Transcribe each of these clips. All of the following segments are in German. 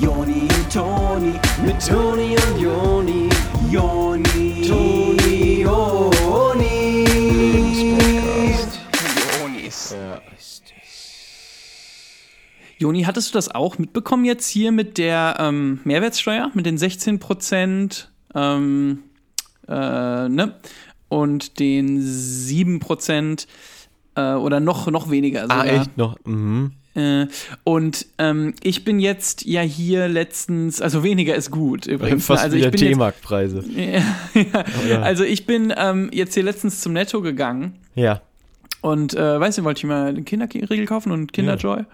Joni und Toni, mit Toni und Joni, Joni, Toni, Joni. Jonis. Joni, hattest du das auch mitbekommen jetzt hier mit der ähm, Mehrwertsteuer, mit den 16 Prozent ähm, äh, ne? und den 7 Prozent äh, oder noch, noch weniger sogar. Ah, echt noch? Mhm. Äh, und ähm, ich bin jetzt ja hier letztens, also weniger ist gut übrigens. Fast also wieder ich bin jetzt, T-Mark-Preise. ja, ja. Also ich bin ähm, jetzt hier letztens zum Netto gegangen Ja. und äh, weißt du, wollte ich mal einen Kinderriegel kaufen und Kinderjoy.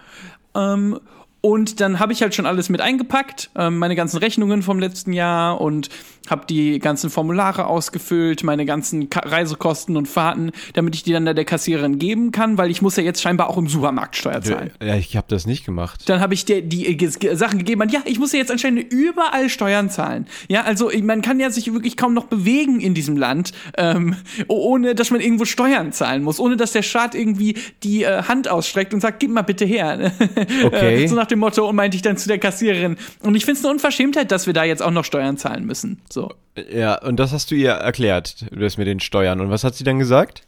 Ähm, und dann habe ich halt schon alles mit eingepackt, ähm, meine ganzen Rechnungen vom letzten Jahr und habe die ganzen Formulare ausgefüllt, meine ganzen Ka Reisekosten und Fahrten, damit ich die dann der Kassiererin geben kann, weil ich muss ja jetzt scheinbar auch im Supermarkt Steuer zahlen. Ja, ich habe das nicht gemacht. Dann habe ich dir die äh, ges- ge- Sachen gegeben, ja, ich muss ja jetzt anscheinend überall Steuern zahlen. Ja, also man kann ja sich wirklich kaum noch bewegen in diesem Land, ähm, oh- ohne dass man irgendwo Steuern zahlen muss, ohne dass der Staat irgendwie die äh, Hand ausstreckt und sagt, gib mal bitte her. Okay. Äh, so nach dem Motto und meinte ich dann zu der Kassiererin. Und ich finde es eine Unverschämtheit, dass wir da jetzt auch noch Steuern zahlen müssen. So. Ja, und das hast du ihr erklärt, das mit den Steuern. Und was hat sie dann gesagt?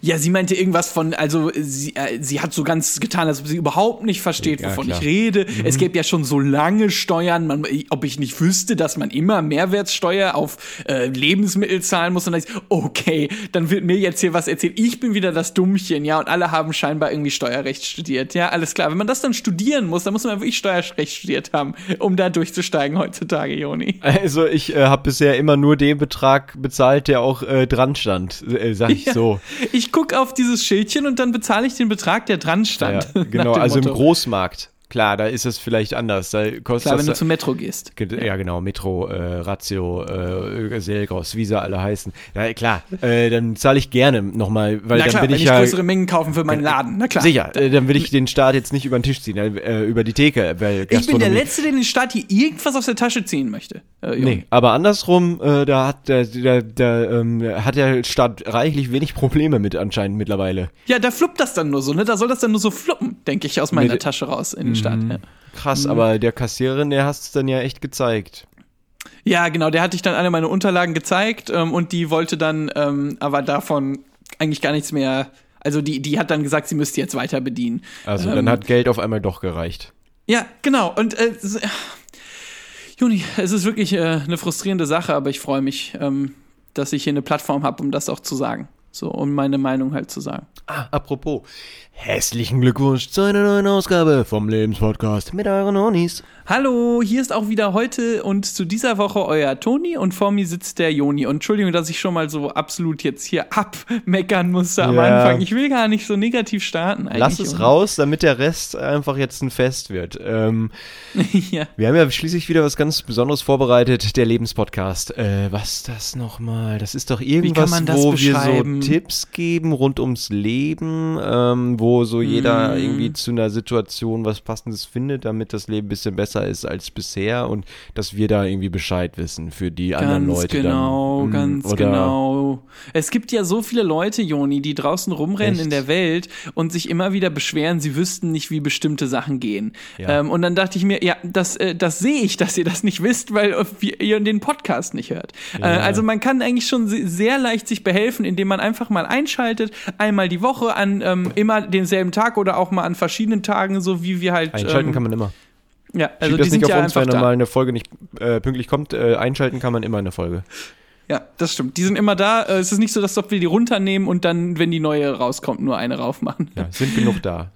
Ja, sie meinte irgendwas von, also sie, äh, sie hat so ganz getan, als ob sie überhaupt nicht versteht, Ja, wovon klar. ich rede. Mhm. Es gäbe ja schon so lange Steuern, man, ob ich nicht wüsste, dass man immer Mehrwertsteuer auf äh, Lebensmittel zahlen muss. Und dann ist, okay, dann wird mir jetzt hier was erzählt. Ich bin wieder das Dummchen, ja, und alle haben scheinbar irgendwie Steuerrecht studiert. Ja, alles klar. Wenn man das dann studieren muss, dann muss man wirklich Steuerrecht studiert haben, um da durchzusteigen heutzutage, Joni. Also ich äh, habe bisher immer nur den Betrag bezahlt, der auch äh, dran stand, äh, sag ich Ja. so. Ich gucke auf dieses Schildchen und dann bezahle ich den Betrag, der dran stand. Ja, genau, also im Motto. Großmarkt. Klar, da ist es vielleicht anders. Da kostet Klar, wenn du zum Metro gehst. Ge- Ja, genau, Metro, äh, Ratio, äh, Selgros, wie sie alle heißen. Ja, klar, äh, dann zahle ich gerne nochmal, weil Na dann klar, bin wenn ich ich ja größere Mengen kaufen für meinen Laden. Na klar. sicher, äh, dann will ich den Staat jetzt nicht über den Tisch ziehen, äh, über die Theke, weil Ich bin der Letzte, der den Staat hier irgendwas aus der Tasche ziehen möchte. Äh. Nee, aber andersrum, äh, da hat der, der, der, ähm, hat der Staat reichlich wenig Probleme mit anscheinend mittlerweile. Ja, da fluppt das dann nur so, ne? Da soll das dann nur so fluppen, denke ich, aus meiner Mit- Tasche raus in den Staat. Ja. Krass, aber der Kassiererin, der hast es dann ja echt gezeigt. ja, genau, der hatte ich dann alle meine Unterlagen gezeigt ähm, und die wollte dann ähm, aber davon eigentlich gar nichts mehr. Also die, die hat dann gesagt, sie müsste jetzt weiter bedienen. Also Ähm, dann hat Geld auf einmal doch gereicht. Ja, genau. Und äh, Juni, es ist wirklich äh, eine frustrierende Sache, aber ich freue mich, ähm, dass ich hier eine Plattform habe, um das auch zu sagen. So, um meine Meinung halt zu sagen. Ah, apropos, herzlichen Glückwunsch zu einer neuen Ausgabe vom Lebenspodcast mit euren Honis. Hallo, hier ist auch wieder heute und zu dieser Woche euer Toni und vor mir sitzt der Joni. Und Entschuldigung, dass ich schon mal so absolut jetzt hier abmeckern musste am Ja. Anfang. Ich will gar nicht so negativ starten. Eigentlich, Lass es raus, damit der Rest einfach jetzt ein Fest wird. Ähm, ja. wir haben ja schließlich wieder was ganz Besonderes vorbereitet, der Lebenspodcast. Äh, was ist das nochmal? Das ist doch irgendwas, man das wo wir so Tipps geben rund ums Leben, ähm, wo so jeder Mhm. irgendwie zu einer Situation was Passendes findet, damit das Leben ein bisschen besser ist als bisher und dass wir da irgendwie Bescheid wissen für die anderen Ganz Leute. genau, dann, Mm, ganz oder- genau. Es gibt ja so viele Leute, Joni, die draußen rumrennen Echt? in der Welt und sich immer wieder beschweren, sie wüssten nicht, wie bestimmte Sachen gehen. Ja. Ähm, und dann dachte ich mir, ja, das, äh, das sehe ich, dass ihr das nicht wisst, weil äh, ihr den Podcast nicht hört. Äh, also man kann eigentlich schon se- sehr leicht sich behelfen, indem man einfach mal einschaltet, einmal die Woche an ähm, immer denselben Tag oder auch mal an verschiedenen Tagen, so wie wir halt. Einschalten ähm, kann man immer. Ja, Also das die sind nicht ja auf uns, einfach wenn da. mal eine Folge nicht äh, pünktlich kommt. Äh, einschalten kann man immer eine Folge. Ja, das stimmt. Die sind immer da. Äh, Es ist nicht so, dass wir die runternehmen und dann, wenn die neue rauskommt, nur eine raufmachen. Ja, sind genug da.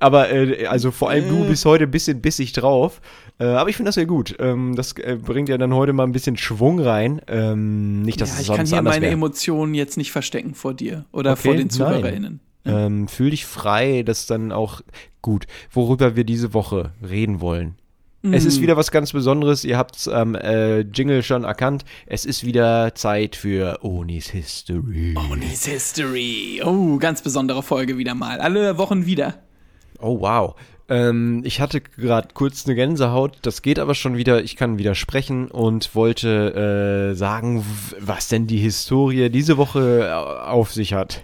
Aber äh, also vor allem du bist heute ein bisschen bissig drauf. Äh, aber ich finde das ja gut. Ähm, das äh, bringt ja dann heute mal ein bisschen Schwung rein. Ähm, nicht, dass Ja, es ich sonst kann hier anders meine wäre. Emotionen jetzt nicht verstecken vor dir oder Okay, vor den. ZuhörerInnen. Ähm, fühl dich frei, dass dann auch gut, worüber wir diese Woche reden wollen. Es ist wieder was ganz Besonderes. Ihr habt es am äh, Jingle schon erkannt. Es ist wieder Zeit für Onis History. Onis History. Oh, ganz besondere Folge wieder mal. Alle Wochen wieder. Oh, wow. Ähm, ich hatte gerade kurz eine Gänsehaut, das geht aber schon wieder, ich kann widersprechen und wollte äh, sagen, was denn die Historie diese Woche äh, auf sich hat.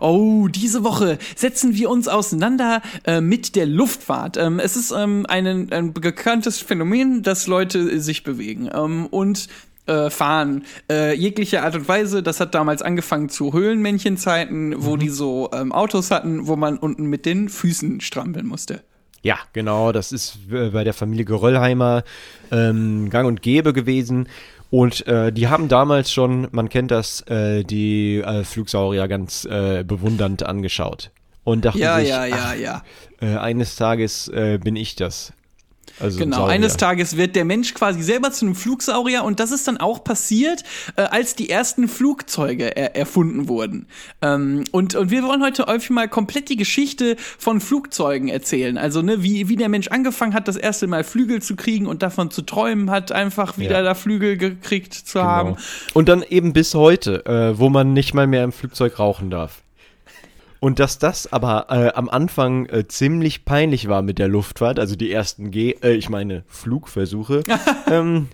Oh, diese Woche setzen wir uns auseinander äh, mit der Luftfahrt. Ähm, es ist ähm, ein, ein bekanntes Phänomen, dass Leute sich bewegen ähm, und äh, fahren. Äh, jegliche Art und Weise. Das hat damals angefangen zu Höhlenmännchenzeiten, wo die so ähm, Autos hatten, wo man unten mit den Füßen strampeln musste. Ja, genau, das ist äh, bei der Familie Geröllheimer ähm, gang und gäbe gewesen. Und äh, die haben damals schon, man kennt das, äh, die äh, Flugsaurier ganz äh, bewundernd angeschaut. Und dachten Ja, sich, ja, ja, ach, ja. äh, eines Tages äh, bin ich das. Also ein Genau, Saurier. eines Tages wird der Mensch quasi selber zu einem Flugsaurier und das ist dann auch passiert, äh, als die ersten Flugzeuge er erfunden wurden. Ähm, und, und wir wollen heute häufig mal komplett die Geschichte von Flugzeugen erzählen. Also, ne, wie, wie der Mensch angefangen hat, das erste Mal Flügel zu kriegen und davon zu träumen hat, einfach wieder Ja. da Flügel gekriegt zu haben. Genau. Und dann eben bis heute, äh, wo man nicht mal mehr im Flugzeug rauchen darf. Und dass das aber äh, am Anfang äh, ziemlich peinlich war mit der Luftfahrt, also die ersten G, äh, ich meine Flugversuche, ähm,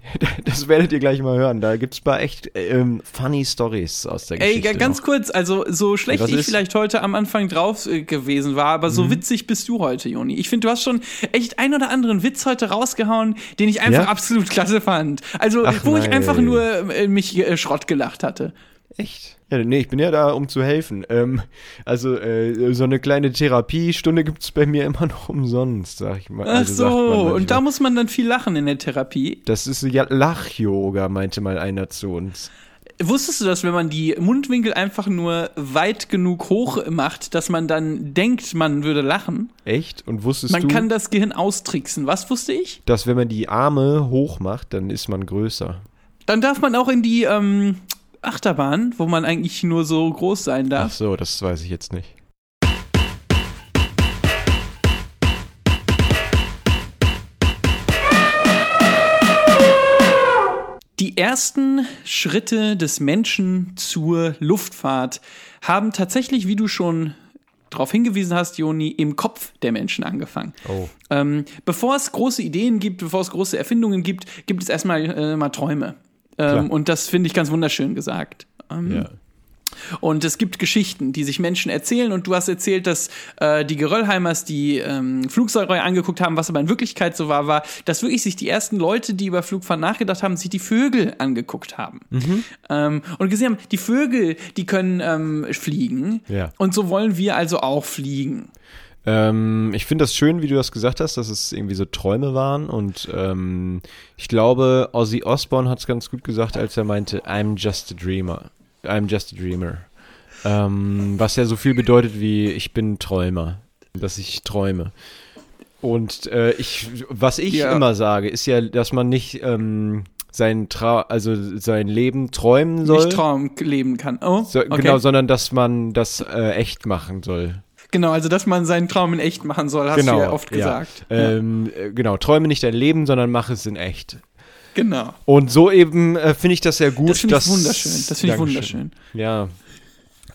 das werdet ihr gleich mal hören. Da gibt's paar echt ähm, funny Stories aus der Ey, Geschichte. ganz noch. kurz, also so schlecht Was ich? Mhm. vielleicht heute am Anfang drauf äh, gewesen war, aber so witzig bist du heute, Joni. Ich finde, du hast schon echt ein oder anderen Witz heute rausgehauen, den ich einfach Ja? absolut klasse fand. Also, Ach wo ich nein. einfach nur äh, mich äh, Schrott gelacht hatte. Echt? Ja, nee, ich bin ja da, um zu helfen. Ähm, also äh, so eine kleine Therapiestunde gibt's bei mir immer noch umsonst, sag ich mal. Ach Also sagt man so, und da muss man dann viel lachen in der Therapie. Das ist ja Lach-Yoga, meinte mal einer zu uns. Wusstest du, dass wenn man die Mundwinkel einfach nur weit genug hoch macht, dass man dann denkt, man würde lachen? Echt? Und wusstest Man du, kann das Gehirn austricksen. Was wusste ich? dass wenn man die Arme hoch macht, dann ist man größer? Dann darf man auch in die ähm, Achterbahn, wo man eigentlich nur so groß sein Ach darf. so, das weiß ich jetzt nicht. Die ersten Schritte des Menschen zur Luftfahrt haben tatsächlich, wie du schon darauf hingewiesen hast, Joni, im Kopf der Menschen angefangen. Oh. Ähm, bevor es große Ideen gibt, bevor es große Erfindungen gibt, gibt es erstmal äh, mal Träume. Ähm, und das finde ich ganz wunderschön gesagt. Ähm, Ja. Und es gibt Geschichten, die sich Menschen erzählen. Und du hast erzählt, dass äh, die Geröllheimers die ähm, Flugsäure angeguckt haben, was aber in Wirklichkeit so war, war, dass wirklich sich die ersten Leute, die über Flugfahren nachgedacht haben, sich die Vögel angeguckt haben. Ähm, und gesehen haben, die Vögel, die können ähm, fliegen. Ja. Und so wollen wir also auch fliegen. Ähm, ich finde das schön, wie du das gesagt hast, dass es irgendwie so Träume waren. Und ähm, ich glaube, Ozzy Osbourne hat es ganz gut gesagt, als er meinte, I'm just a dreamer. I'm just a dreamer. Ähm, was ja so viel bedeutet wie, ich bin Träumer. Dass ich träume. Und äh, ich, was ich Ja. immer sage, ist ja, dass man nicht ähm, sein Trau also sein Leben träumen soll. Nicht Traum leben kann. Oh, so, okay. Genau, sondern dass man das äh, echt machen soll. Genau, also dass man seinen Traum in echt machen soll, hast genau, du ja oft gesagt. Ja, Ähm, äh, genau, träume nicht dein Leben, sondern mach es in echt. genau. Und so eben äh, finde ich das sehr gut. Das finde ich wunderschön. Das finde ich wunderschön. Ja.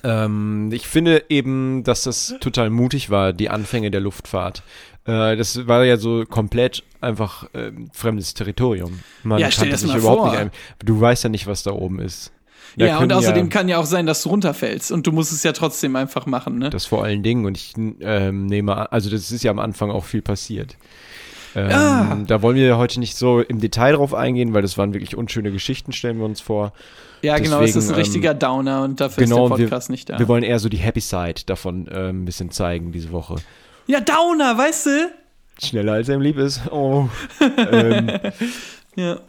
Ähm, ich finde eben, dass das total mutig war, die Anfänge der Luftfahrt. Äh, das war ja so komplett einfach ähm, fremdes Territorium. Man Ja, stell kannte das sich mal überhaupt vor. nicht ein. Du weißt ja nicht, was da oben ist. Ja, und außerdem kann ja auch sein, dass du runterfällst und du musst es ja trotzdem einfach machen, ne? Das vor allen Dingen. Und ich ähm, nehme an, also das ist ja am Anfang auch viel passiert. Ähm, Ah. Da wollen wir heute nicht so im Detail drauf eingehen, weil das waren wirklich unschöne Geschichten, stellen wir uns vor. ja, genau, es ist ein deswegen, ähm, richtiger Downer und dafür genau, ist der wir- Podcast nicht da. Wir wollen eher so die Happy Side davon ähm, ein bisschen zeigen diese Woche. ja, Downer, weißt du? Schneller als einem lieb ist. Oh. ähm, Ja.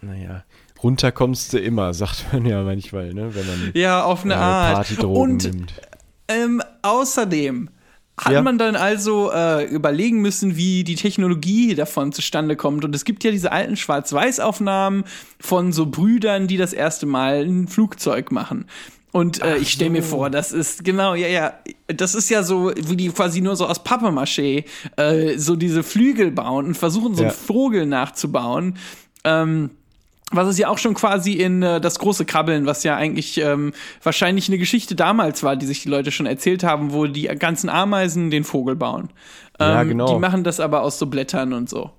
naja. Runter kommst du immer, sagt man ja manchmal, ne? wenn man Ja, auf eine äh, Art. Partydrogen Und nimmt. ähm, außerdem hat Ja. man dann also äh, überlegen müssen, wie die Technologie davon zustande kommt. Und es gibt ja diese alten Schwarz-Weiß-Aufnahmen von so Brüdern, die das erste Mal ein Flugzeug machen. Und äh, ich stelle mir vor, das ist genau, ja, ja, das ist ja so, wie die quasi nur so aus Pappemaché äh, so diese Flügel bauen und versuchen so Ja. einen Vogel nachzubauen. Ähm, was es ja auch schon quasi in äh, das große Krabbeln, was ja eigentlich ähm, wahrscheinlich eine Geschichte damals war, die sich die Leute schon erzählt haben, wo die ganzen Ameisen den Vogel bauen. Ähm, Ja, genau. Die machen das aber aus so Blättern und so.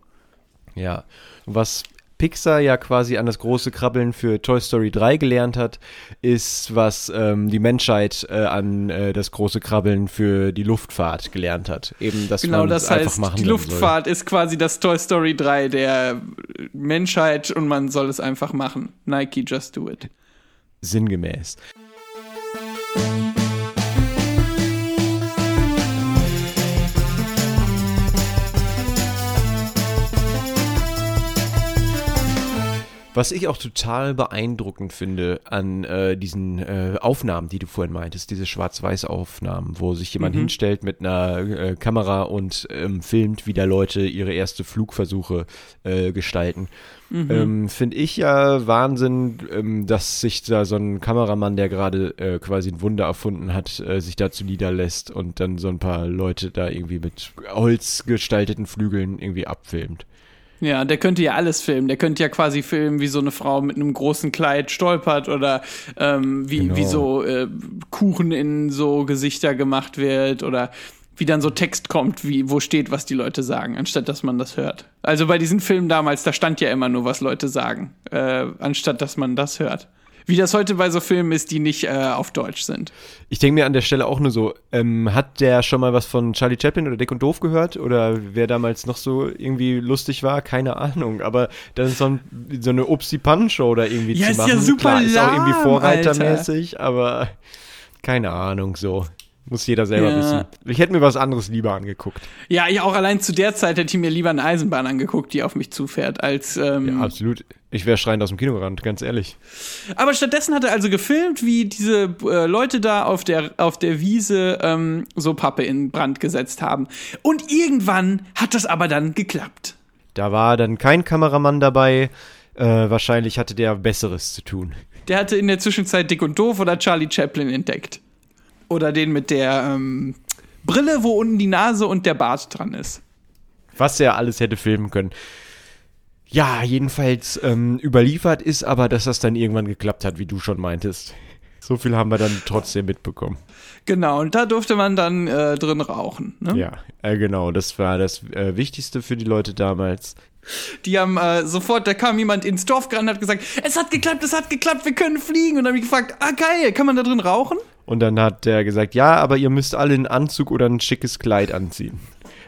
Ja. Was Pixar ja quasi an das große Krabbeln für Toy Story 3 gelernt hat, ist, was ähm, die Menschheit äh, an äh, das große Krabbeln für die Luftfahrt gelernt hat. Eben, dass Genau, man das es einfach heißt, machen die soll. Luftfahrt ist quasi das Toy Story 3 der Menschheit und man soll es einfach machen. Nike, just do it. Sinngemäß. Was ich auch total beeindruckend finde an äh, diesen äh, Aufnahmen, die du vorhin meintest, diese Schwarz-Weiß-Aufnahmen, wo sich jemand hinstellt mit einer äh, Kamera und ähm, filmt, wie da Leute ihre erste Flugversuche äh, gestalten. Ähm, finde ich ja Wahnsinn, ähm, dass sich da so ein Kameramann, der gerade äh, quasi ein Wunder erfunden hat, äh, sich dazu niederlässt und dann so ein paar Leute da irgendwie mit Holz gestalteten Flügeln irgendwie abfilmt. Ja, der könnte ja alles filmen. Der könnte ja quasi filmen, wie so eine Frau mit einem großen Kleid stolpert oder ähm, wie, Genau. wie so äh, Kuchen in so Gesichter gemacht wird oder wie dann so Text kommt, wie wo steht, was die Leute sagen, anstatt dass man das hört. Also bei diesen Filmen damals, da stand ja immer nur, was Leute sagen, äh, anstatt dass man das hört. Wie das heute bei so Filmen ist, die nicht äh, auf Deutsch sind. Ich denke mir an der Stelle auch nur so, ähm, hat der schon mal was von Charlie Chaplin oder Dick und Doof gehört? Oder wer damals noch so irgendwie lustig war? Keine Ahnung. Aber dann so, ein, so eine Upsi-Pan-Show da irgendwie Ja, zu ist ja machen. super Klar, ist auch irgendwie lahm, vorreitermäßig, aber keine Ahnung so. Muss jeder selber Ja. wissen. Ich hätte mir was anderes lieber angeguckt. Ja, ich auch allein zu der Zeit hätte ich mir lieber eine Eisenbahn angeguckt, die auf mich zufährt, als ähm, Ja, absolut. Ich wäre schreiend aus dem Kino gerannt, ganz ehrlich. Aber stattdessen hat er also gefilmt, wie diese äh, Leute da auf der, auf der Wiese ähm, so Pappe in Brand gesetzt haben. Und irgendwann hat das aber dann geklappt. Da war dann kein Kameramann dabei. Äh, wahrscheinlich hatte der Besseres zu tun. Der hatte in der Zwischenzeit Dick und Doof oder Charlie Chaplin entdeckt. Oder den mit der ähm, Brille, wo unten die Nase und der Bart dran ist. was er alles hätte filmen können. Ja, jedenfalls ähm, überliefert ist aber, dass das dann irgendwann geklappt hat, wie du schon meintest. So viel haben wir dann trotzdem mitbekommen. Genau, und da durfte man dann äh, drin rauchen. Ne? Ja, äh, genau, das war das äh, Wichtigste für die Leute damals. Die haben äh, sofort, da kam jemand ins Dorf gerannt und hat gesagt, es hat geklappt, es hat geklappt, wir können fliegen. Und dann habe ich gefragt, ah geil, kann man da drin rauchen? Und dann hat der gesagt, ja, aber ihr müsst alle einen Anzug oder ein schickes Kleid anziehen,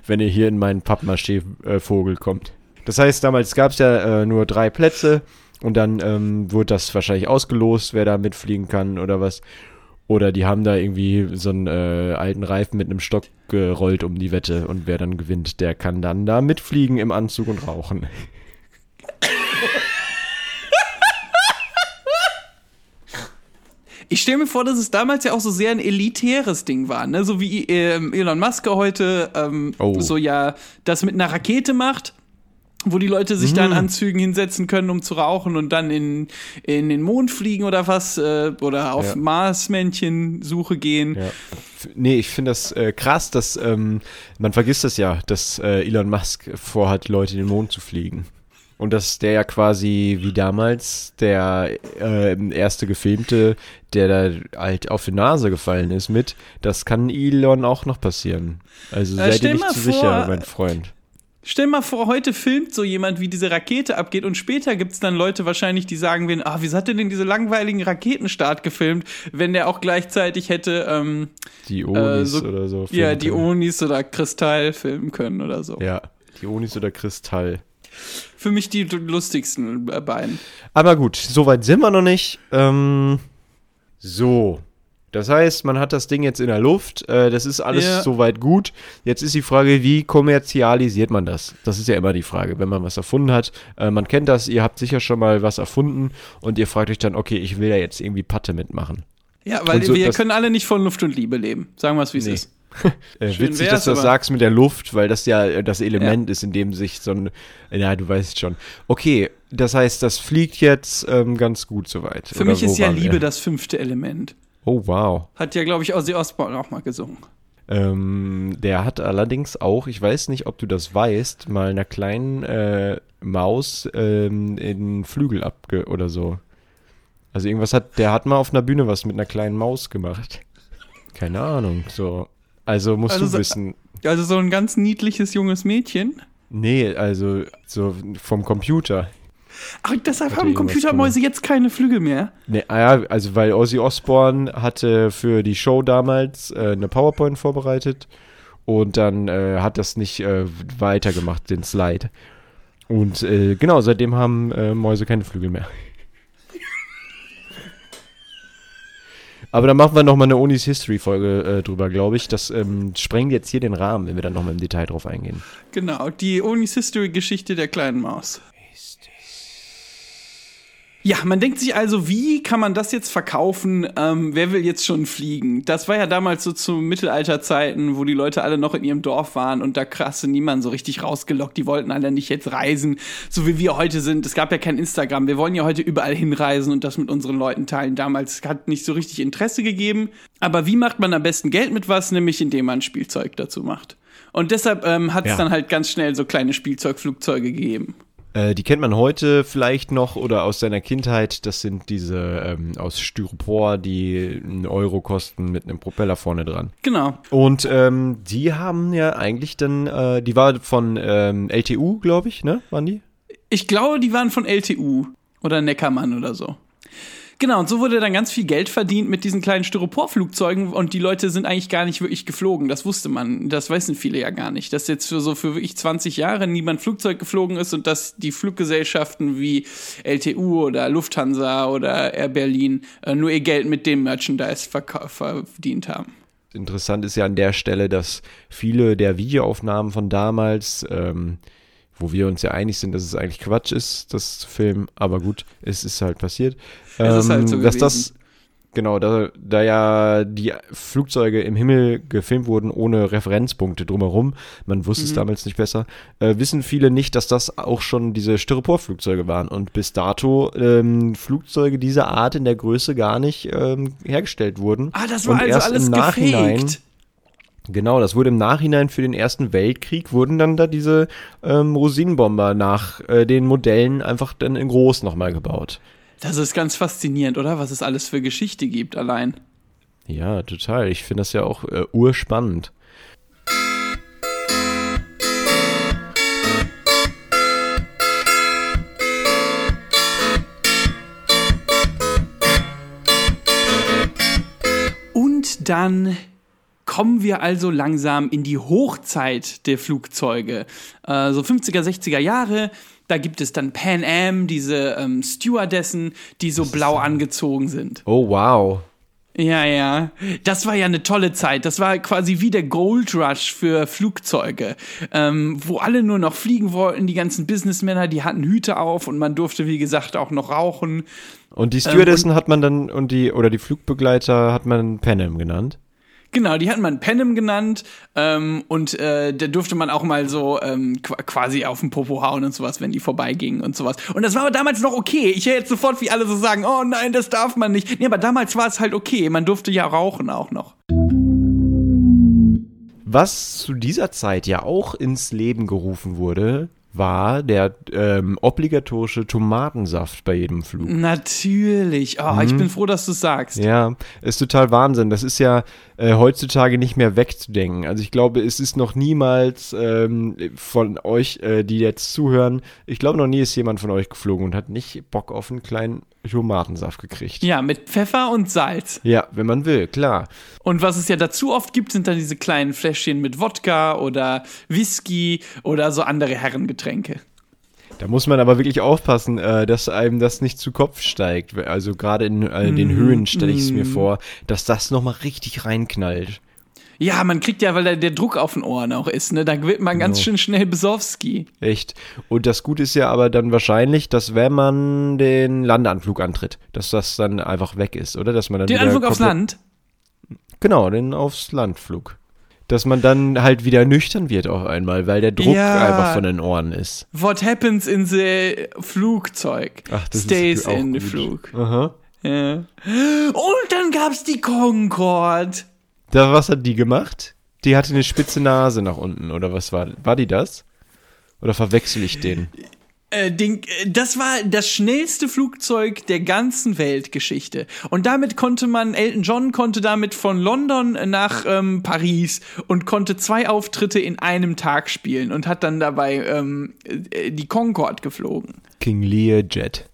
wenn ihr hier in meinen Pappmaché-Vogel kommt. Das heißt, damals gab es ja äh, nur drei Plätze und dann ähm, wurde das wahrscheinlich ausgelost, wer da mitfliegen kann oder was. Oder die haben da irgendwie so einen äh, alten Reifen mit einem Stock gerollt um die Wette und wer dann gewinnt, der kann dann da mitfliegen im Anzug und rauchen. Ich stelle mir vor, dass es damals ja auch so sehr ein elitäres Ding war, ne? So wie ähm, Elon Musk heute ähm, Oh. so ja das mit einer Rakete macht, wo die Leute sich Mhm. da in Anzügen hinsetzen können, um zu rauchen und dann in, in den Mond fliegen oder was, äh, oder auf Ja. Marsmännchen-Suche gehen. Ja. Nee, ich finde das äh, krass, dass ähm, man vergisst das ja, dass äh, Elon Musk vorhat, Leute in den Mond zu fliegen. Und dass der ja quasi wie damals der äh, erste gefilmte, der da halt auf die Nase gefallen ist mit, das kann Elon auch noch passieren. Also Äh, seid ihr nicht zu vor- sicher, mein Freund. Stell mal vor, heute filmt so jemand, wie diese Rakete abgeht und später gibt's dann Leute wahrscheinlich, die sagen werden, ah, wieso hat der denn diese langweiligen Raketenstart gefilmt, wenn der auch gleichzeitig hätte, ähm, Die Onis so- oder so. ja, können. Onis oder Kristall filmen können oder so. Ja, die Onis oder Kristall. Für mich die lustigsten äh, beiden. Aber gut, soweit sind wir noch nicht. Ähm, so. Das heißt, man hat das Ding jetzt in der Luft. Äh, das ist alles Ja. soweit gut. Jetzt ist die Frage, wie kommerzialisiert man das? Das ist ja immer die Frage, wenn man was erfunden hat. Äh, man kennt das, ihr habt sicher schon mal was erfunden und ihr fragt euch dann, okay, ich will ja jetzt irgendwie Patte mitmachen. Ja, weil so, wir können alle nicht von Luft und Liebe leben. Sagen wir es, wie es Nee. ist. Äh, witzig, dass du das sagst mit der Luft, weil das ja äh, das Element ist, in dem sich so ein. Ja, du weißt schon. Okay, das heißt, das fliegt jetzt ähm, ganz gut soweit. Für mich ist ja waren wir? Liebe das fünfte Element. Oh, wow. Hat ja, glaube ich, Ozzy Osbourne auch mal gesungen. Ähm, der hat allerdings auch, ich weiß nicht, ob du das weißt, mal einer kleinen äh, Maus ähm, in Flügel abge oder so. Also irgendwas hat, der hat mal auf einer Bühne was mit einer kleinen Maus gemacht. Keine Ahnung, so. Also musst Also du so- wissen. Also so ein ganz niedliches junges Mädchen. Nee, also so vom Computer. Ach, deshalb Hatte haben Computermäuse jetzt keine Flügel mehr. Ne, ah ja, also weil Ozzy Osbourne hatte für die Show damals äh, eine PowerPoint vorbereitet und dann äh, hat das nicht äh, weitergemacht, den Slide. Und äh, genau, seitdem haben äh, Mäuse keine Flügel mehr. Aber da machen wir nochmal eine Unis History-Folge äh, drüber, glaube ich. Das ähm, sprengt jetzt hier den Rahmen, wenn wir dann nochmal im Detail drauf eingehen. Genau, die Onis History-Geschichte der kleinen Maus. Ja, man denkt sich also, wie kann man das jetzt verkaufen? Ähm, wer will jetzt schon fliegen? Das war ja damals so zu Mittelalterzeiten, wo die Leute alle noch in ihrem Dorf waren und da krasse niemand so richtig rausgelockt. Die wollten alle nicht jetzt reisen, so wie wir heute sind. Es gab ja kein Instagram. Wir wollen ja heute überall hinreisen und das mit unseren Leuten teilen. Damals hat nicht so richtig Interesse gegeben. Aber wie macht man am besten Geld mit was? Nämlich indem man Spielzeug dazu macht. Und deshalb ähm, hat es Ja. dann halt ganz schnell so kleine Spielzeugflugzeuge gegeben. Äh, die kennt man heute vielleicht noch oder aus seiner Kindheit. Das sind diese ähm, aus Styropor, die einen Euro kosten mit einem Propeller vorne dran. Genau. Und ähm, die haben ja eigentlich dann, äh, die war von ähm, LTU, glaube ich, ne? Waren die? Ich glaube, die waren von LTU oder Neckermann oder so. Genau, und so wurde dann ganz viel Geld verdient mit diesen kleinen Styroporflugzeugen und die Leute sind eigentlich gar nicht wirklich geflogen. Das wusste man. Das wissen viele ja gar nicht. Dass jetzt für so für wirklich 20 Jahre niemand Flugzeug geflogen ist und dass die Fluggesellschaften wie LTU oder Lufthansa oder Air Berlin äh, nur ihr Geld mit dem Merchandise verdient haben. Interessant ist ja an der Stelle, dass viele der Videoaufnahmen von damals, ähm, wo wir uns ja einig sind, dass es eigentlich Quatsch ist, das zu filmen, aber gut, es ist halt passiert. Es ist halt so Ähm, dass gewesen. das Genau, da, da ja die Flugzeuge im Himmel gefilmt wurden ohne Referenzpunkte drumherum, man wusste es Mhm. damals nicht besser, äh, wissen viele nicht, dass das auch schon diese Styroporflugzeuge waren und bis dato ähm, Flugzeuge dieser Art in der Größe gar nicht ähm, hergestellt wurden. Ah, das war Und also erst alles im Nachhinein, gefaked. Genau, das wurde im Nachhinein für den Ersten Weltkrieg, wurden dann da diese ähm, Rosinenbomber nach äh, den Modellen einfach dann in groß nochmal gebaut. Das ist ganz faszinierend, oder? Was es alles für Geschichte gibt allein. Ja, total. Ich finde das ja auch äh, urspannend. Und dann kommen wir also langsam in die Hochzeit der Flugzeuge. Äh, so 50er, 60er Jahre. Da gibt es dann Pan Am, diese ähm, Stewardessen, die so blau angezogen sind. Oh, wow. Ja, ja. Das war ja eine tolle Zeit. Das war quasi wie der Gold Rush für Flugzeuge, ähm, wo alle nur noch fliegen wollten. Die ganzen Businessmänner, die hatten Hüte auf und man durfte, wie gesagt, auch noch rauchen. Und die Stewardessen hat man dann, und die, oder die Flugbegleiter hat man Panem genannt. Genau, die hat man Panem genannt ähm, und äh, da durfte man auch mal so ähm, qu quasi auf den Popo hauen und sowas, wenn die vorbeigingen und sowas. Und das war aber damals noch okay. Ich höre jetzt sofort, wie alle so sagen, oh nein, das darf man nicht. Nee, aber damals war es halt okay. Man durfte ja rauchen auch noch. Was zu dieser Zeit ja auch ins Leben gerufen wurde, war der ähm, obligatorische Tomatensaft bei jedem Flug. Natürlich. Oh, ich bin froh, dass du sagst. Ja, ist total Wahnsinn. Das ist ja äh, heutzutage nicht mehr wegzudenken. Also ich glaube, es ist noch niemals ähm, von euch, äh, die jetzt zuhören, ich glaube noch nie ist jemand von euch geflogen und hat nicht Bock auf einen kleinen Tomatensaft gekriegt. Ja, mit Pfeffer und Salz. Ja, wenn man will, klar. Und was es ja dazu oft gibt, sind dann diese kleinen Fläschchen mit Wodka oder Whisky oder so andere Herrengetränke. Da muss man aber wirklich aufpassen, äh, dass einem das nicht zu Kopf steigt. Also gerade in äh, den Höhen stelle ich es mir vor, dass das nochmal richtig reinknallt. Ja, man kriegt ja, weil da der Druck auf den Ohren auch ist, ne? Da wird man ganz Genau. schön schnell Besowski. Echt. Und das Gute ist ja aber dann wahrscheinlich, dass wenn man den Landeanflug antritt, dass das dann einfach weg ist, oder? Dass man dann Den Anflug aufs Land. Genau, den aufs Landflug. Dass man dann halt wieder nüchtern wird auf einmal, weil der Druck Ja. einfach von den Ohren ist. What happens in the Flugzeug Ach, das stays ist auch in the gut. Flug. Aha. Ja. Und dann gab's die Concorde. Da, was hat die gemacht? Die hatte eine spitze Nase nach unten, oder was war? War die das? Oder verwechsel ich den? Äh, den, äh, das war das schnellste Flugzeug der ganzen Weltgeschichte. Und damit konnte man, Elton John konnte damit von London nach ähm, Paris und konnte zwei Auftritte in einem Tag spielen und hat dann dabei ähm, äh, die Concorde geflogen. King Learjet.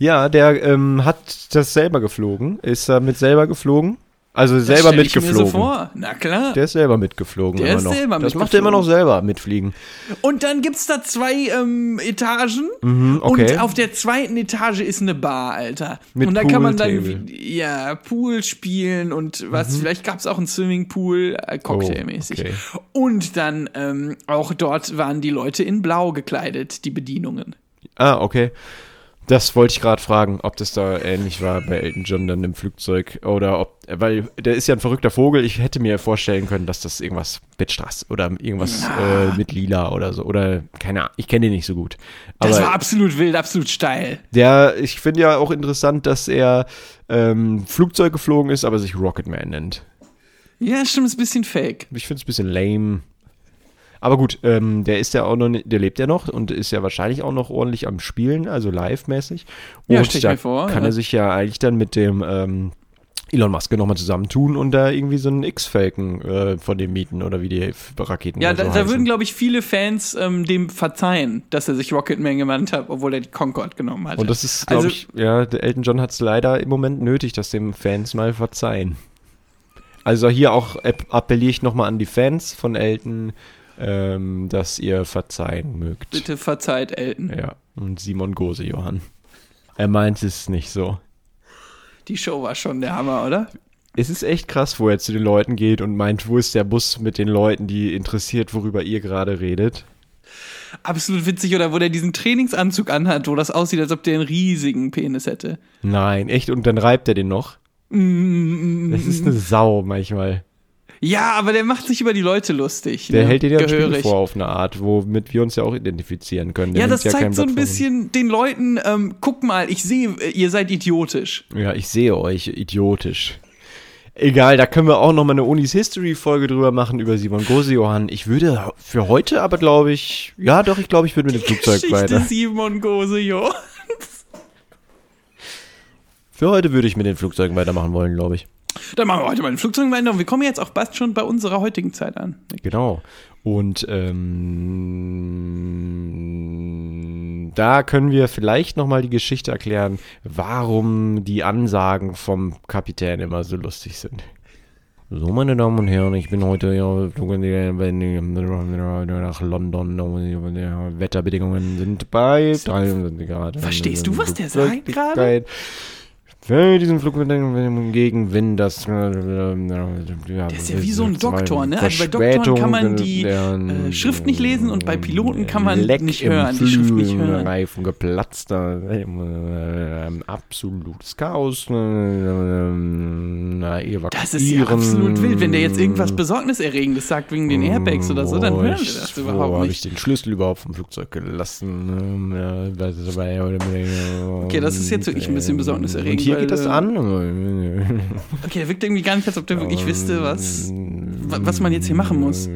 Ja, der ähm, hat das selber geflogen, ist damit selber geflogen. Also Das selber stell ich mir mitgeflogen. so vor. Na klar. Der ist selber mitgeflogen. Der ist noch. selber das macht er immer noch selber mitfliegen. Und dann gibt's da zwei ähm, Etagen. Mhm, okay. Und auf der zweiten Etage ist eine Bar, Alter. Mit und da kann man dann ja Pool spielen und was. Vielleicht gab's auch einen Swimmingpool, äh, Cocktailmäßig. Mhm. Oh, okay. Und dann ähm, auch dort waren die Leute in Blau gekleidet, die Bedienungen. Ah, okay. Das wollte ich gerade fragen, ob das da ähnlich war bei Elton John dann im Flugzeug oder ob, weil der ist ja ein verrückter Vogel. Ich hätte mir vorstellen können, dass das irgendwas mit Strass oder irgendwas äh, mit Lila oder so oder keine Ahnung. Ich kenne den nicht so gut. Das Aber war absolut wild, absolut steil. der, ich finde ja auch interessant, dass er ähm, Flugzeug geflogen ist, aber sich Rocketman nennt. Ja, stimmt, ist ein bisschen fake. Ich finde es ein bisschen lame. Aber gut, ähm, der ist ja auch noch, der lebt ja noch und ist ja wahrscheinlich auch noch ordentlich am Spielen, also live-mäßig. Ja, Und ich da vor, kann ja. er sich ja eigentlich dann mit dem ähm, Elon Musk nochmal zusammentun und da irgendwie so einen X-Falcon äh, von dem mieten oder wie die Raketen Ja, da so da würden, glaube ich, viele Fans ähm, dem verzeihen, dass er sich Rocketman genannt hat, obwohl er die Concorde genommen hat. Und das ist, glaube Also- ich, ja, der Elton John hat es leider im Moment nötig, dass dem Fans mal verzeihen. Also hier auch app- appelliere ich nochmal an die Fans von Elton, ähm, dass ihr verzeihen mögt. Bitte verzeiht Elton. Ja, und Simon Gose, Johann. Er meint es nicht so. Die Show war schon der Hammer, oder? Es ist echt krass, wo er zu den Leuten geht und meint, wo ist der Bus mit den Leuten, die interessiert, worüber ihr gerade redet. Absolut witzig, oder wo der diesen Trainingsanzug anhat, wo das aussieht, als ob der einen riesigen Penis hätte. Nein, echt, und dann reibt er den noch. Mm, Das ist eine Sau manchmal. Ja, aber der macht sich über die Leute lustig. Der ne? hält dir ja Spiel vor auf eine Art, womit wir uns ja auch identifizieren können. Der Ja, das kein zeigt so ein bisschen den Leuten, ähm, guck mal, ich sehe, ihr seid idiotisch. Ja, ich sehe euch, idiotisch. Egal, da können wir auch noch mal eine Unis History Folge drüber machen über Simon Gose, Johann. Ich würde für heute aber glaube ich, ja doch, ich glaube, ich würde mit dem Flugzeug Geschichte weiter. Simon Gosejo. Für heute würde ich mit den Flugzeugen weitermachen wollen, glaube ich. Dann machen wir heute mal den und wir kommen jetzt auch bald schon bei unserer heutigen Zeit an. Genau. Und ähm, da können wir vielleicht noch mal die Geschichte erklären, warum die Ansagen vom Kapitän immer so lustig sind. So, meine Damen und Herren, ich bin heute ja, nach London. Wetterbedingungen sind bei 23 Grad. Verstehst du, was der sagt gerade? Für diesen Flug gegen Wind, das. Der ist ja wie so ein Doktor, ne? Also bei Doktoren kann man die, äh, Schrift nicht lesen und bei Piloten kann man Leck nicht hören, die Schrift nicht hören. Reifen geplatzt, äh, äh, absolutes Chaos. äh, Na, Das ist ja absolut wild. Wenn der jetzt irgendwas Besorgniserregendes sagt wegen den Airbags oder so, dann hören wir das überhaupt habe ich nicht. den Schlüssel überhaupt vom Flugzeug gelassen? Ja, das aber- Okay, das ist jetzt wirklich ein bisschen besorgniserregend, Weil, geht das äh, an. Okay, der wirkt irgendwie gar nicht, als ob der wirklich wüsste, was, wa- was man jetzt hier machen muss.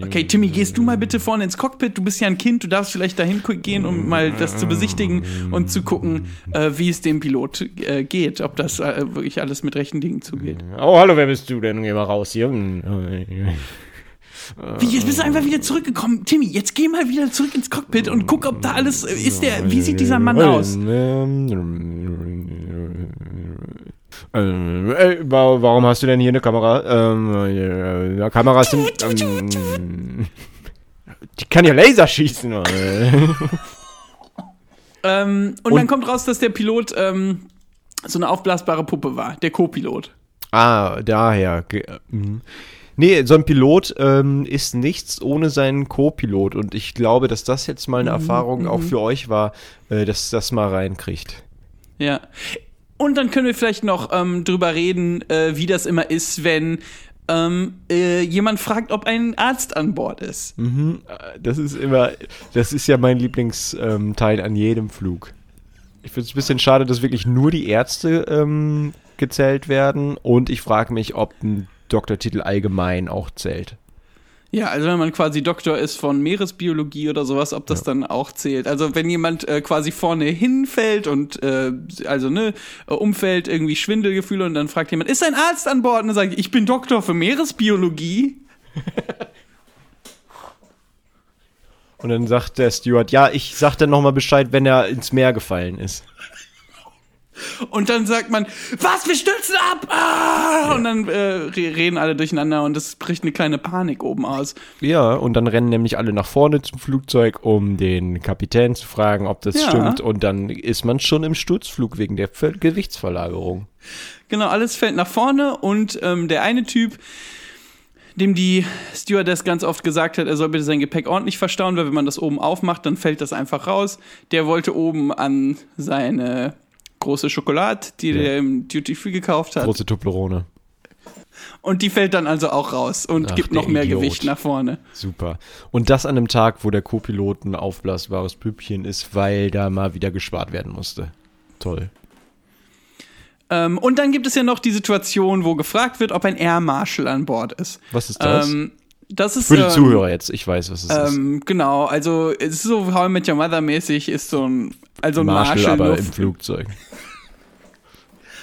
Okay, Timmy, gehst du mal bitte vorne ins Cockpit? Du bist ja ein Kind, du darfst vielleicht dahin gehen, um mal das zu besichtigen und zu gucken, äh, wie es dem Pilot äh, geht, ob das äh, wirklich alles mit rechten Dingen zugeht. Oh, hallo, wer bist du denn? Geh mal raus hier. Wie, jetzt bist du einfach wieder zurückgekommen. Timmy, jetzt geh mal wieder zurück ins Cockpit und guck, ob da alles, ist der, wie sieht dieser Mann aus? Äh, ey, wa- warum hast du denn hier eine Kamera? Ähm, äh, Kameras sind. Ähm, die kann ja Laser schießen. äh. Ähm, und, Und- dann kommt raus, dass der Pilot ähm, so eine aufblasbare Puppe war, der Co-Pilot. Ah, daher. Äh, mhm. Nee, so ein Pilot ähm, ist nichts ohne seinen Co-Pilot. Und ich glaube, dass das jetzt mal eine Erfahrung auch für euch war, äh, dass das mal reinkriegt. Ja. Und dann können wir vielleicht noch ähm, drüber reden, äh, wie das immer ist, wenn ähm, äh, jemand fragt, ob ein Arzt an Bord ist. Mhm, das ist immer, das ist ja mein Lieblingsteil ähm, an jedem Flug. Ich finde es ein bisschen schade, dass wirklich nur die Ärzte ähm, gezählt werden und ich frage mich, ob ein Doktortitel allgemein auch zählt. Ja, also wenn man quasi Doktor ist von Meeresbiologie oder sowas, ob das dann auch zählt. Also wenn jemand äh, quasi vorne hinfällt und äh, also ne umfällt, irgendwie Schwindelgefühle und dann fragt jemand, ist ein Arzt an Bord? Und dann sage ich, ich bin Doktor für Meeresbiologie. Und dann sagt der Steward, ja, ich sag dann nochmal Bescheid, wenn er ins Meer gefallen ist. Und dann sagt man, was, wir stürzen ab! Ah! Und dann äh, re- reden alle durcheinander und es bricht eine kleine Panik oben aus. Ja, und dann rennen nämlich alle nach vorne zum Flugzeug, um den Kapitän zu fragen, ob das Ja. stimmt. Und dann ist man schon im Sturzflug wegen der Ver Gewichtsverlagerung. Genau, alles fällt nach vorne und ähm, der eine Typ, dem die Stewardess ganz oft gesagt hat, er soll bitte sein Gepäck ordentlich verstauen, weil wenn man das oben aufmacht, dann fällt das einfach raus. Der wollte oben an seine große Schokolade, die Ja. der im Duty Free gekauft hat. Große Toblerone. Und die fällt dann also auch raus und Ach, gibt noch mehr Idiot. Gewicht nach vorne. Super. Und das an einem Tag, wo der Co-Pilot ein aufblasbares Püppchen ist, weil da mal wieder gespart werden musste. Toll. Ähm, und dann gibt es ja noch die Situation, wo gefragt wird, ob ein Air Marshal an Bord ist. Was ist das? Ähm, das ist Für die ähm, Zuhörer jetzt, ich weiß, was es ist. Ähm, genau, also es ist so How I Met Your Mother mäßig ist so ein also ein Marshall, Marshal, aber im Flugzeug.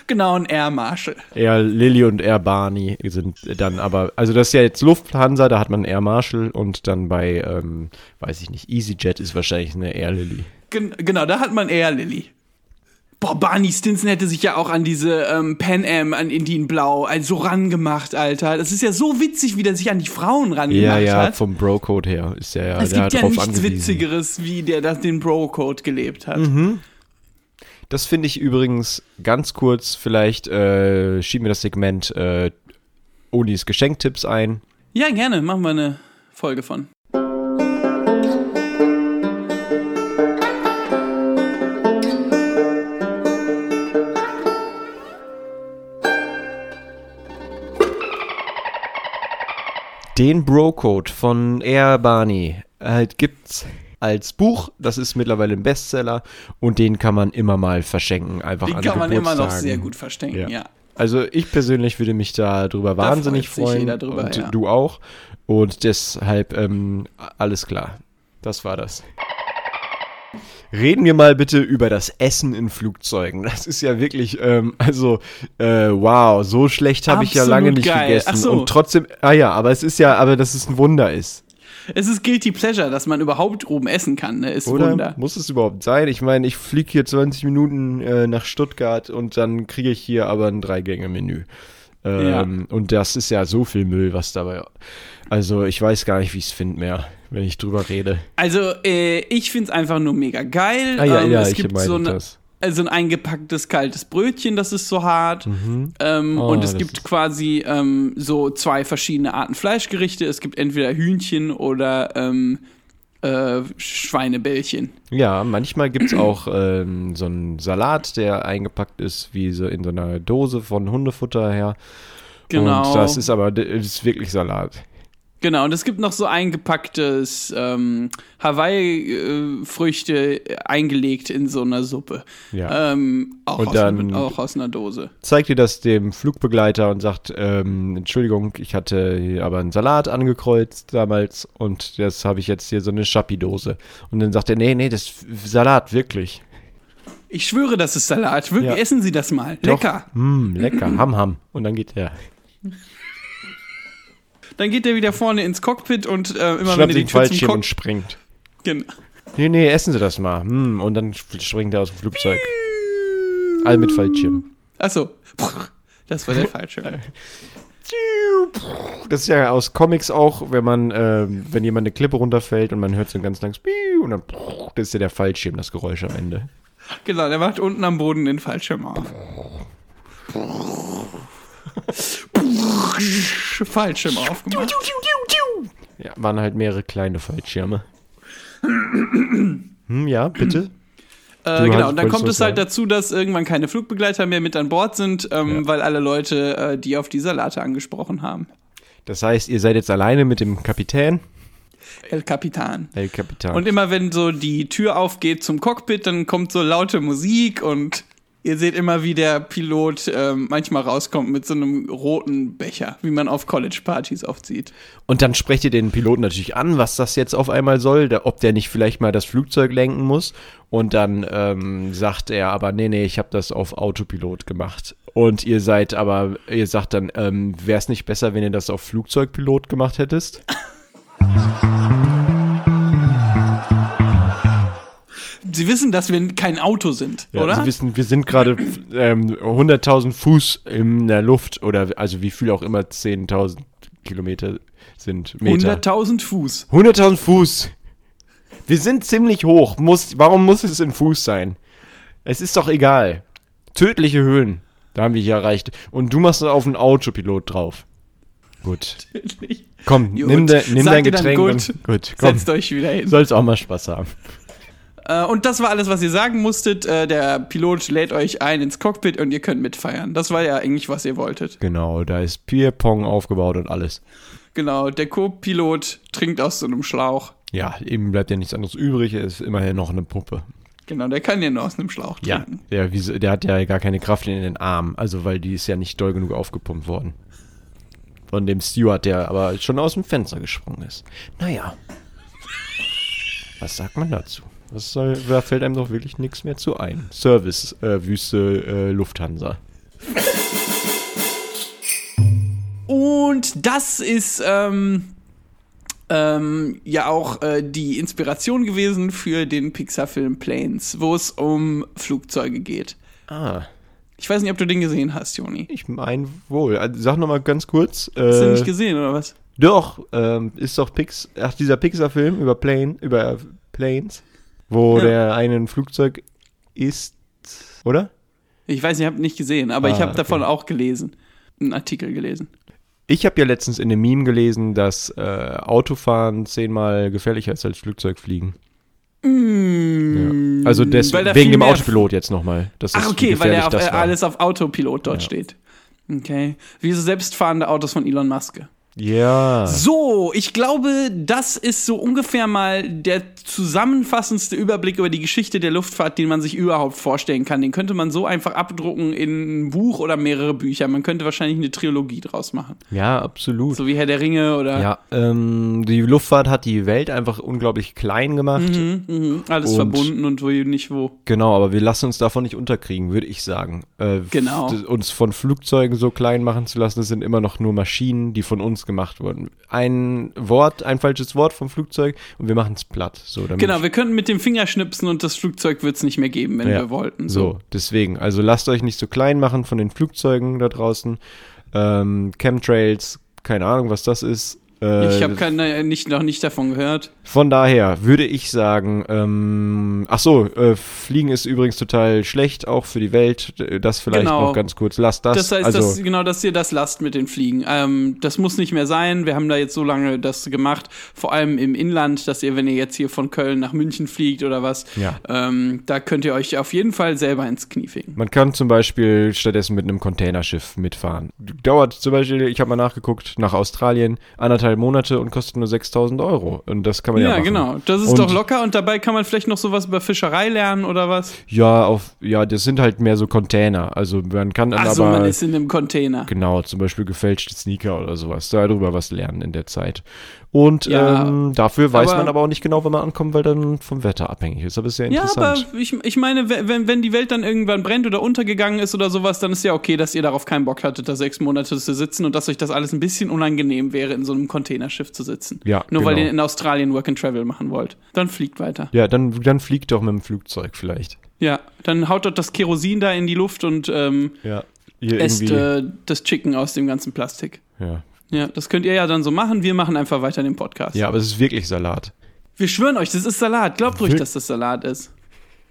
Genau ein Air Marshal. Air Lilly und Air Barney sind dann aber, also das ist ja jetzt Lufthansa, da hat man Air Marshall und dann bei, ähm, weiß ich nicht, EasyJet ist wahrscheinlich eine Air Lilly. Gen genau, da hat man Air Lily. Boah, Barney Stinson hätte sich ja auch an diese ähm, Pan Am, an Indian Blau, also rangemacht, Alter. Das ist ja so witzig, wie der sich an die Frauen rangemacht Ja, ja, hat. vom Bro-Code her ist der ja es der gibt ja nichts angewiesen. Witzigeres, wie der das den Bro-Code gelebt hat. Mhm. Das finde ich übrigens ganz kurz, vielleicht äh, schieben wir das Segment äh, Onis Geschenktipps ein. Ja, gerne, machen wir eine Folge von. Den Bro-Code von Air Barney halt gibt's als Buch. Das ist mittlerweile ein Bestseller und den kann man immer mal verschenken. Einfach Den an kann man immer noch sehr gut verstecken, Ja. ja. Also ich persönlich würde mich da drüber wahnsinnig freut sich freuen. drüber, und ja. du auch. Und deshalb ähm, alles klar. Das war das. Reden wir mal bitte über das Essen in Flugzeugen. Das ist ja wirklich, ähm, also, äh, wow, so schlecht habe ich ja lange nicht geil. gegessen. So. Und trotzdem, ah ja, aber es ist ja, aber dass es ein Wunder ist. Es ist Guilty Pleasure, dass man überhaupt oben essen kann, ne? Ist Oder? Wunder. Muss es überhaupt sein? Ich meine, ich fliege hier 20 Minuten äh, nach Stuttgart und dann kriege ich hier aber ein Drei-Gänge-Menü. Ähm, Und das ist ja so viel Müll, was dabei. Also ich weiß gar nicht, wie ich es finde mehr, wenn ich drüber rede. Also, äh, ich find's einfach nur mega geil. Ah ja, ähm, ja, es ich gibt so, eine, das. Also ein eingepacktes kaltes Brötchen, das ist so hart. Ähm, Oh, und es gibt quasi ähm, so zwei verschiedene Arten Fleischgerichte. Es gibt entweder Hühnchen oder ähm, äh, Schweinebällchen. Ja, manchmal gibt es auch ähm, so einen Salat, der eingepackt ist, wie so in so einer Dose von Hundefutter her. Genau. Und das ist aber, das ist wirklich Salat. Genau, und es gibt noch so eingepacktes ähm, Hawaii-Früchte eingelegt in so einer Suppe. Ja. Ähm, auch, Und aus, dann- auch aus einer Dose. zeigt ihr das dem Flugbegleiter und sagt, ähm, Entschuldigung, ich hatte hier aber einen Salat angekreuzt damals und das habe ich jetzt hier so eine Schappi-Dose. Und dann sagt er, nee, nee, das ist Salat, wirklich. Ich schwöre, das ist Salat. Wirklich, Ja. essen Sie das mal. Lecker. Doch, mm, lecker, ham, ham. Und dann geht er. Dann geht er wieder vorne ins Cockpit und äh, immer wenn Schnappt er den Fallschirm und springt. Genau. Nee, nee, essen Sie das mal. Hm, und dann springt er aus dem Flugzeug. All mit Fallschirm. Achso. Das war der falsche. Das ist ja aus Comics auch, wenn man, ähm, wenn jemand eine Klippe runterfällt und man hört so ein ganz langes und dann das ist ja der Fallschirm, das Geräusch am Ende. Genau, der macht unten am Boden den Fallschirm auf. Fallschirm aufgemacht. Ja, waren halt mehrere kleine Fallschirme. hm, ja, bitte? Äh, genau, hast- und dann kommt es halt sagen? dazu, dass irgendwann keine Flugbegleiter mehr mit an Bord sind, ähm, Ja. weil alle Leute äh, die auf die Salate angesprochen haben. Das heißt, ihr seid jetzt alleine mit dem Kapitän? El Capitan. El Kapitän. Und immer wenn so die Tür aufgeht zum Cockpit, dann kommt so laute Musik und Ihr seht immer, wie der Pilot ähm, manchmal rauskommt mit so einem roten Becher, wie man auf College-Partys oft sieht. Und dann sprecht ihr den Piloten natürlich an, was das jetzt auf einmal soll, der, ob der nicht vielleicht mal das Flugzeug lenken muss. Und dann ähm, sagt er aber, nee, nee, ich habe das auf Autopilot gemacht. Und ihr seid aber, ihr sagt dann, ähm, wäre es nicht besser, wenn ihr das auf Flugzeugpilot gemacht hättest? Sie wissen, dass wir kein Auto sind, Ja, oder? Sie wissen, wir sind gerade ähm, 100.000 Fuß in der Luft oder also wie viel auch immer 10.000 Kilometer sind. Meter. 100.000 Fuß. 100.000 Fuß. Wir sind ziemlich hoch. Muss, warum muss es in Fuß sein? Es ist doch egal. Tödliche Höhen. Da haben wir hier erreicht. Und du machst auf einen Autopilot drauf. Gut. Komm, Gut. nimm, de, nimm dein Getränk gut? und gut, komm. Setzt euch wieder hin. Sollst auch mal Spaß haben. Äh, und das war alles, was ihr sagen musstet. Äh, der Pilot lädt euch ein ins Cockpit und ihr könnt mitfeiern. Das war ja eigentlich, was ihr wolltet. Genau, da ist Pierpong aufgebaut und alles. Genau, der Co-Pilot trinkt aus so einem Schlauch. Ja, ihm bleibt ja nichts anderes übrig. Er ist immerhin noch eine Puppe. Genau, der kann ja nur aus einem Schlauch Ja, trinken. der, wieso- der hat ja gar keine Kraft in den Armen. Also, weil die ist ja nicht doll genug aufgepumpt worden. Von dem Steward, der aber schon aus dem Fenster gesprungen ist. Naja. Was sagt man dazu? Was soll, da fällt einem doch wirklich nichts mehr zu ein. Service, äh, äh, Lufthansa. Und das ist ähm, ähm, ja auch äh, die Inspiration gewesen für den Pixar-Film Planes, wo es um Flugzeuge geht. Ah, Ich weiß nicht, ob du den gesehen hast, Joni. ich mein wohl. Also, sag nochmal ganz kurz. Äh, Hast du nicht gesehen, oder was? Doch, ähm, ist doch Pix, ach, dieser Pixar-Film über Plane, über Planes, wo Ja. der eine ein Flugzeug ist, oder? Ich weiß nicht, ich habe nicht gesehen, aber ich Ah, habe okay. davon auch gelesen. Einen Artikel gelesen. Ich habe ja letztens in einem Meme gelesen, dass äh, Autofahren zehnmal gefährlicher ist als Flugzeugfliegen. Ja. Also des, Mm, wegen dem Autopilot jetzt nochmal. Ach, wie okay, weil der auf, alles auf Autopilot dort Ja. steht. Okay. Wie so selbstfahrende Autos von Elon Musk. Ja. So, ich glaube, das ist so ungefähr mal der zusammenfassendste Überblick über die Geschichte der Luftfahrt, den man sich überhaupt vorstellen kann. Den könnte man so einfach abdrucken in ein Buch oder mehrere Bücher. Man könnte wahrscheinlich eine Trilogie draus machen. Ja, absolut. So wie Herr der Ringe oder Ja, ähm, die Luftfahrt hat die Welt einfach unglaublich klein gemacht. Mhm, mhm, alles Und- verbunden und wo nicht wo. Genau, aber wir lassen uns davon nicht unterkriegen, würde ich sagen. Äh, Genau. Uns von Flugzeugen so klein machen zu lassen, das sind immer noch nur Maschinen, die von uns gemacht wurden. Ein Wort, ein falsches Wort vom Flugzeug und wir machen es platt. So, Genau, wir könnten mit dem Finger schnipsen und das Flugzeug wird es nicht mehr geben, wenn Ja, wir wollten. So, deswegen. Also lasst euch nicht so klein machen von den Flugzeugen da draußen. Ähm, Chemtrails, keine Ahnung, was das ist. Äh, Ich habe keine, nicht, noch nicht davon gehört. Von daher würde ich sagen, ähm, ach so, äh, Fliegen ist übrigens total schlecht, auch für die Welt. Das vielleicht Genau. noch ganz kurz. Lasst das. Das heißt, also, dass, genau, dass ihr das lasst mit den Fliegen. Ähm, das muss nicht mehr sein. Wir haben da jetzt so lange das gemacht, vor allem im Inland, dass ihr, wenn ihr jetzt hier von Köln nach München fliegt oder was, Ja. ähm, da könnt ihr euch auf jeden Fall selber ins Knie ficken. Man kann zum Beispiel stattdessen mit einem Containerschiff mitfahren. Dauert zum Beispiel, ich habe mal nachgeguckt, nach Australien anderthalb Monate und kostet nur 6000 Euro. Und das kann man ja, Ja, machen. genau. Das ist Und- doch locker und dabei kann man vielleicht noch sowas über Fischerei lernen oder was. Ja, auf, ja, das sind halt mehr so Container. Also man kann dann Ach so, aber man ist in einem Container. Genau, zum Beispiel gefälschte Sneaker oder sowas. Darüber was lernen in der Zeit. Und Ja, ähm, dafür weiß aber- man aber auch nicht genau, wann man ankommt, weil dann vom Wetter abhängig ist. Aber ist Ja, interessant. aber ich, ich meine, wenn, wenn die Welt dann irgendwann brennt oder untergegangen ist oder sowas, dann ist ja okay, dass ihr darauf keinen Bock hattet, da sechs Monate zu sitzen und dass euch das alles ein bisschen unangenehm wäre, in so einem Containerschiff zu sitzen. Ja, Nur weil genau. ihr in Australien Work and Travel machen wollt. Dann fliegt weiter. ja, dann, dann fliegt doch mit dem Flugzeug vielleicht. Ja, dann haut dort das Kerosin da in die Luft und ähm, Ja. Esst äh, das Chicken aus dem ganzen Plastik. ja. Ja, das könnt ihr ja dann so machen. Wir machen einfach weiter den Podcast. ja, aber es ist wirklich Salat. Wir schwören euch, das ist Salat. Glaubt ruhig, dass das Salat ist.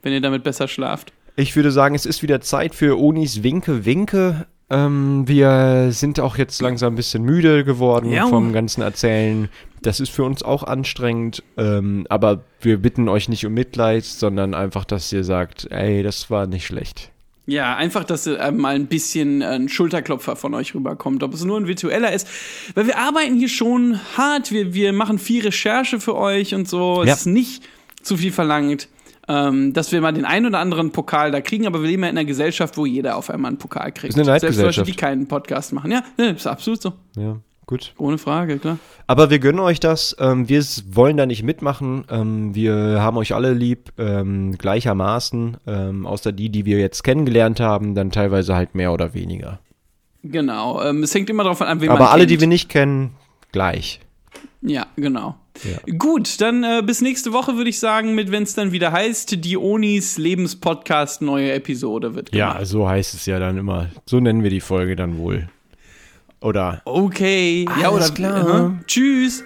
Wenn ihr damit besser schlaft. Ich würde sagen, es ist wieder Zeit für Onis Winke Winke. Ähm, wir sind auch jetzt langsam ein bisschen müde geworden Ja. vom ganzen Erzählen. Das ist für uns auch anstrengend, ähm, aber wir bitten euch nicht um Mitleid, sondern einfach, dass ihr sagt, ey, das war nicht schlecht. Ja, einfach, dass äh, mal ein bisschen ein Schulterklopfer von euch rüberkommt. Ob es nur ein virtueller ist. Weil wir arbeiten hier schon hart. Wir, wir machen viel Recherche für euch und so. Ja. Es ist nicht zu viel verlangt. Ähm, dass wir mal den einen oder anderen Pokal da kriegen, aber wir leben ja in einer Gesellschaft, wo jeder auf einmal einen Pokal kriegt. Ist eine Selbst Leute, die keinen Podcast machen. Ja, ne, ist absolut so. Ja, gut. Ohne Frage, klar. Aber wir gönnen euch das. Ähm, wir wollen da nicht mitmachen. Ähm, wir haben euch alle lieb, ähm, gleichermaßen. Ähm, außer die, die wir jetzt kennengelernt haben, dann teilweise halt mehr oder weniger. Genau. Ähm, es hängt immer davon an, wen man Aber alle, kennt. die wir nicht kennen, gleich. Ja, genau. Ja. Gut, dann äh, bis nächste Woche würde ich sagen, mit wenn es dann wieder heißt, die Onis Lebenspodcast neue Episode wird Ja, gemacht. so heißt es ja dann immer. So nennen wir die Folge dann wohl. Oder Okay. ja, Alles oder klar. Äh, tschüss.